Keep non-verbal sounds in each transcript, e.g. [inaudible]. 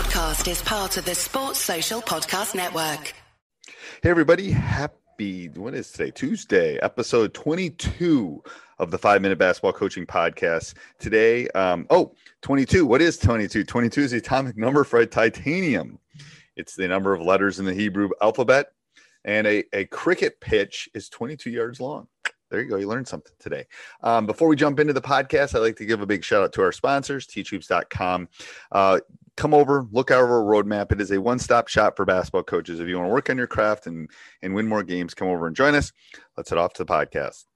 podcast is part of the Sports Social Podcast Network. Hey, everybody. Happy, what is today? Tuesday, episode 22 of the Five Minute Basketball Coaching Podcast. Today, um, oh, 22. What is 22? 22 is the atomic number for titanium. It's the number of letters in the Hebrew alphabet. And a, a cricket pitch is 22 yards long. There you go. You learned something today. Um, before we jump into the podcast, I'd like to give a big shout out to our sponsors, teachhoops.com. Uh, come over, look at our roadmap. It is a one stop shop for basketball coaches. If you want to work on your craft and, and win more games, come over and join us. Let's head off to the podcast.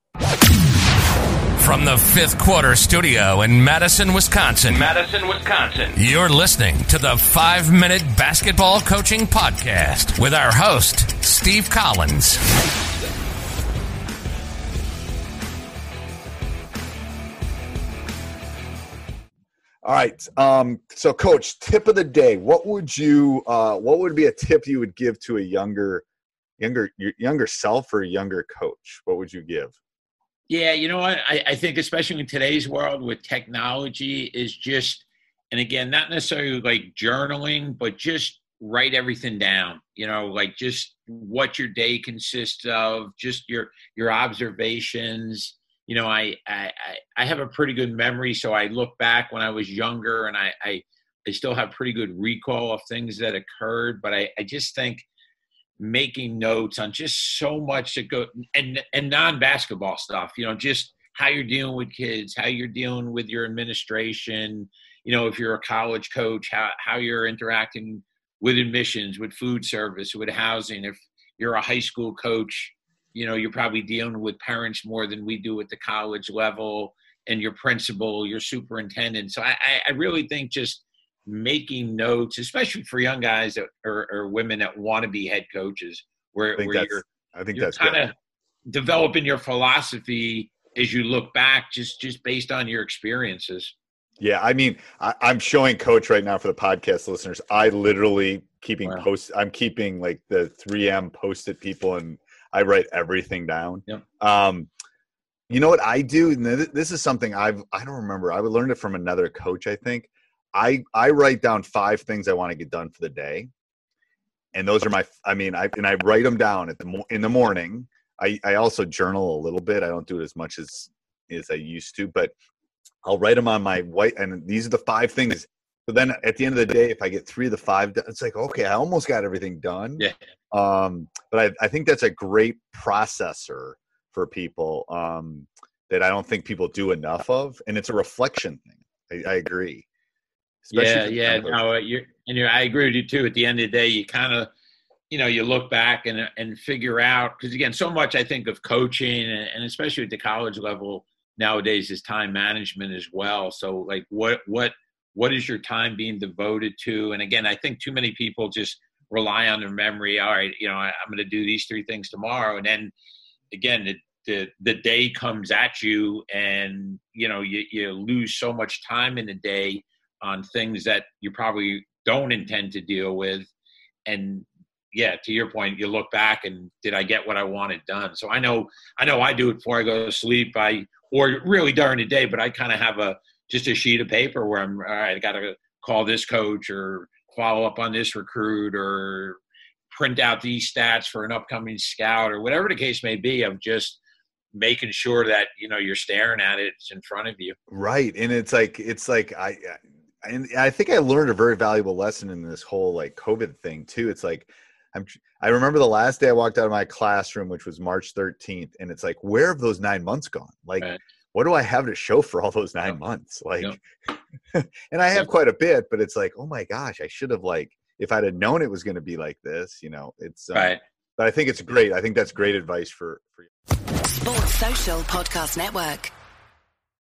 From the fifth quarter studio in Madison, Wisconsin. Madison, Wisconsin. You're listening to the five minute basketball coaching podcast with our host, Steve Collins. All right. Um, so coach, tip of the day. What would you uh, what would be a tip you would give to a younger younger younger self or a younger coach? What would you give? Yeah, you know what? I, I think especially in today's world with technology is just and again, not necessarily like journaling, but just write everything down. You know, like just what your day consists of, just your your observations you know, I, I, I have a pretty good memory. So I look back when I was younger and I, I, I still have pretty good recall of things that occurred, but I, I just think making notes on just so much that go and, and non-basketball stuff, you know, just how you're dealing with kids, how you're dealing with your administration, you know, if you're a college coach, how, how you're interacting with admissions, with food service, with housing, if you're a high school coach, you know you're probably dealing with parents more than we do at the college level and your principal your superintendent so i, I really think just making notes especially for young guys that, or, or women that want to be head coaches where, where you're i think you're that's kind of developing your philosophy as you look back just just based on your experiences yeah, I mean, I, am showing Coach right now for the podcast listeners. I literally keeping wow. post. I'm keeping like the 3M post-it people and I write everything down. Yep. Um, you know what I do? This is something I've I don't remember. I learned it from another coach. I think I I write down five things I want to get done for the day, and those are my. I mean, I and I write them down at the in the morning. I I also journal a little bit. I don't do it as much as as I used to, but I'll write them on my white. And these are the five things so then at the end of the day, if I get three of the five, it's like, okay, I almost got everything done. Yeah. Um, but I, I think that's a great processor for people um, that I don't think people do enough of. And it's a reflection thing. I, I agree. Especially yeah, yeah. No, you're, and you're, I agree with you too. At the end of the day, you kind of, you know, you look back and, and figure out, because again, so much I think of coaching and, and especially at the college level nowadays is time management as well. So like what, what, what is your time being devoted to? And again i think too many people just rely on their memory all right you know I, am going to do these three things tomorrow. And then again the, the the day comes at you and you know you, you lose so much time in the day on things that you probably don't intend to deal with. And yeah to your point you look back and did i get what i wanted done? So i know i know i do it before i go to sleep. I or really during the day but i kind of have a just a sheet of paper where I'm all right, I got to call this coach or follow up on this recruit or print out these stats for an upcoming scout or whatever the case may be of just making sure that you know you're staring at it it's in front of you. Right. And it's like it's like i and i think i learned a very valuable lesson in this whole like covid thing too. It's like i'm i remember the last day i walked out of my classroom which was march 13th and it's like where have those nine months gone? Like right what do I have to show for all those nine months? Like, [laughs] and I have quite a bit, but it's like, oh my gosh, I should have like, if I'd have known it was going to be like this, you know, it's um, right. But I think it's great. I think that's great advice for for you. Sports Social Podcast Network.